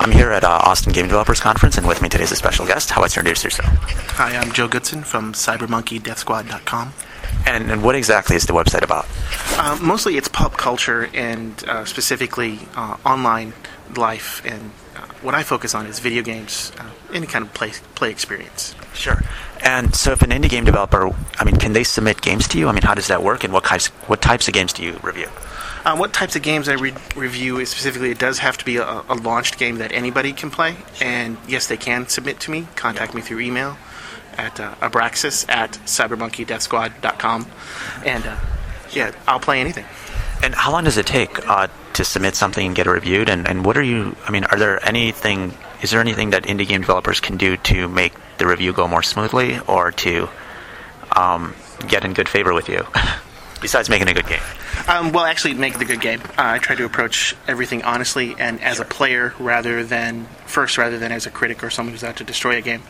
I'm here at uh, Austin Game Developers Conference, and with me today is a special guest. How about you introduce yourself? Hi, I'm Joe Goodson from CyberMonkeyDeathSquad.com. And, and what exactly is the website about? Uh, mostly it's pop culture and uh, specifically uh, online life. And uh, what I focus on is video games, uh, any kind of play, play experience. Sure. And so, if an indie game developer, I mean, can they submit games to you? I mean, how does that work, and what types what types of games do you review? Uh, what types of games I re- review specifically, it does have to be a, a launched game that anybody can play. And yes, they can submit to me. Contact me through email at uh, abraxas at cybermonkeydeathsquad.com. And uh, yeah, I'll play anything. And how long does it take uh, to submit something and get it reviewed? And, and what are you? I mean, are there anything? Is there anything that indie game developers can do to make the review go more smoothly, or to um, get in good favor with you, besides making a good game? Um, well, actually, make the good game. Uh, I try to approach everything honestly and as a player rather than first, rather than as a critic or someone who's out to destroy a game.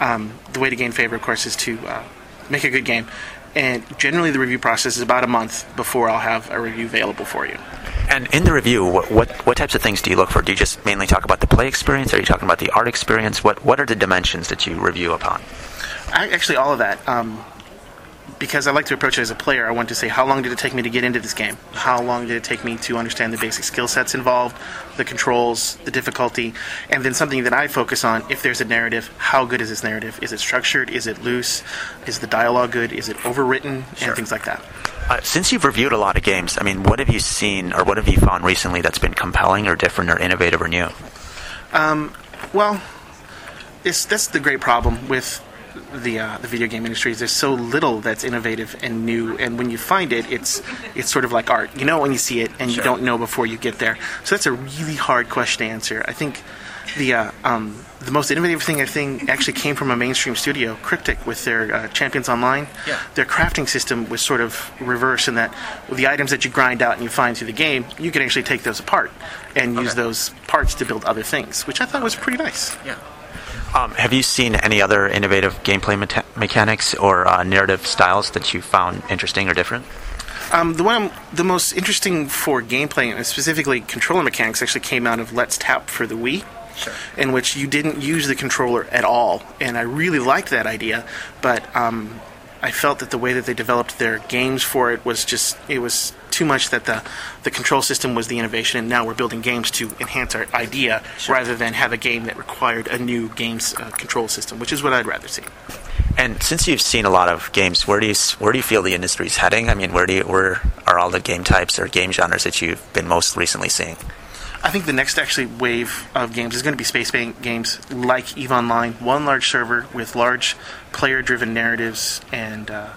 Um, the way to gain favor, of course, is to uh, make a good game. And generally, the review process is about a month before I'll have a review available for you. And in the review, what, what what types of things do you look for? Do you just mainly talk about the play experience? Are you talking about the art experience? What what are the dimensions that you review upon? I, actually, all of that. Um, because I like to approach it as a player, I want to say how long did it take me to get into this game? How long did it take me to understand the basic skill sets involved, the controls, the difficulty, and then something that I focus on if there's a narrative, how good is this narrative? Is it structured? Is it loose? Is the dialogue good? Is it overwritten? Sure. And things like that. Uh, since you've reviewed a lot of games, I mean, what have you seen or what have you found recently that's been compelling or different or innovative or new? Um, well, it's, that's the great problem with the uh, the video game industry is there's so little that's innovative and new, and when you find it, it's it's sort of like art. You know when you see it, and Sure. you don't know before you get there. So that's a really hard question to answer. I think the uh, um, the most innovative thing I think actually came from a mainstream studio, Cryptic, with their uh, Champions Online. Yeah. Their crafting system was sort of reverse in that the items that you grind out and you find through the game, you can actually take those apart and use those parts to build other things, which I thought was pretty nice. Yeah. Um, have you seen any other innovative gameplay meta- mechanics or uh, narrative styles that you found interesting or different? Um, the one I'm, the most interesting for gameplay and specifically controller mechanics actually came out of Let's Tap for the Wii, Sure. in which you didn't use the controller at all, and I really liked that idea. But um, I felt that the way that they developed their games for it was just it was too much that the the control system was the innovation, and now we're building games to enhance our idea rather than have a game that required a new games uh, control system, which is what I'd rather see. And since you've seen a lot of games, where do you where do you feel the industry's heading? I mean, where do you, where are all the game types or game genres that you've been most recently seeing? I think the next actually wave of games is going to be space bank games like Eve Online, one large server with large player-driven narratives and uh,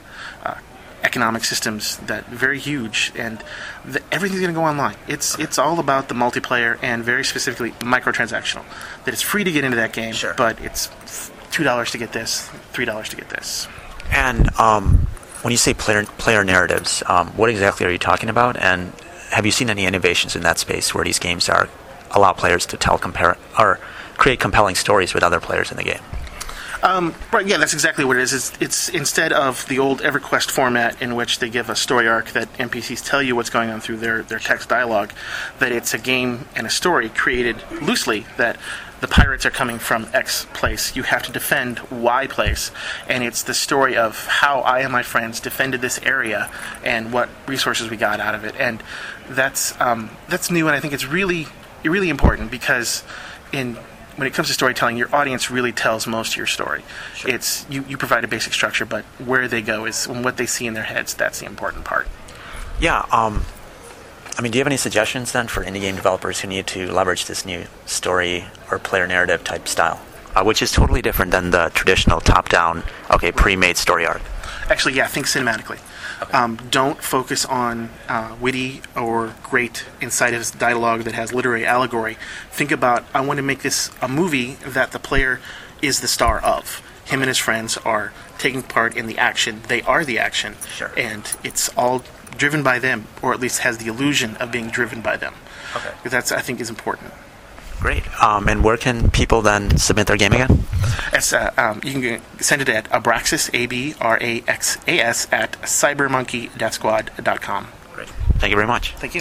uh, economic systems that very huge, and the, everything's going to go online. It's it's all about the multiplayer and very specifically microtransactional. That it's free to get into that game, Sure. but it's two dollars to get this, three dollars to get this. And um, when you say player player narratives, um, what exactly are you talking about? And have you seen any innovations in that space where these games are allow players to tell compare or create compelling stories with other players in the game? Um, right, yeah, that's exactly what it is. It's, it's instead of the old EverQuest format in which they give a story arc that NPCs tell you what's going on through their, their text dialogue, that it's a game and a story created loosely that the pirates are coming from X place. You have to defend Y place. And it's the story of how I and my friends defended this area and what resources we got out of it. And that's, um, that's new, and I think it's really, really important because in when it comes to storytelling, your audience really tells most of your story. It's you, you provide a basic structure, but where they go is and what they see in their heads. That's the important part. Yeah. Um, I mean, do you have any suggestions then for indie game developers who need to leverage this new story or player narrative type style, uh, which is totally different than the traditional top-down, okay, pre-made story arc? Actually, yeah, think cinematically. Um, don't focus on uh, witty or great incisive dialogue that has literary allegory. Think about I want to make this a movie that the player is the star of. Him and his friends are taking part in the action. They are the action, Sure. and it's all driven by them, or at least has the illusion of being driven by them. Okay. That's I think is important. Great. Um, and where can people then submit their game again? It's, uh, um, you can send it at Abraxas, A B R A X A S, at cybermonkeydeathsquad.com. Great. Thank you very much. Thank you.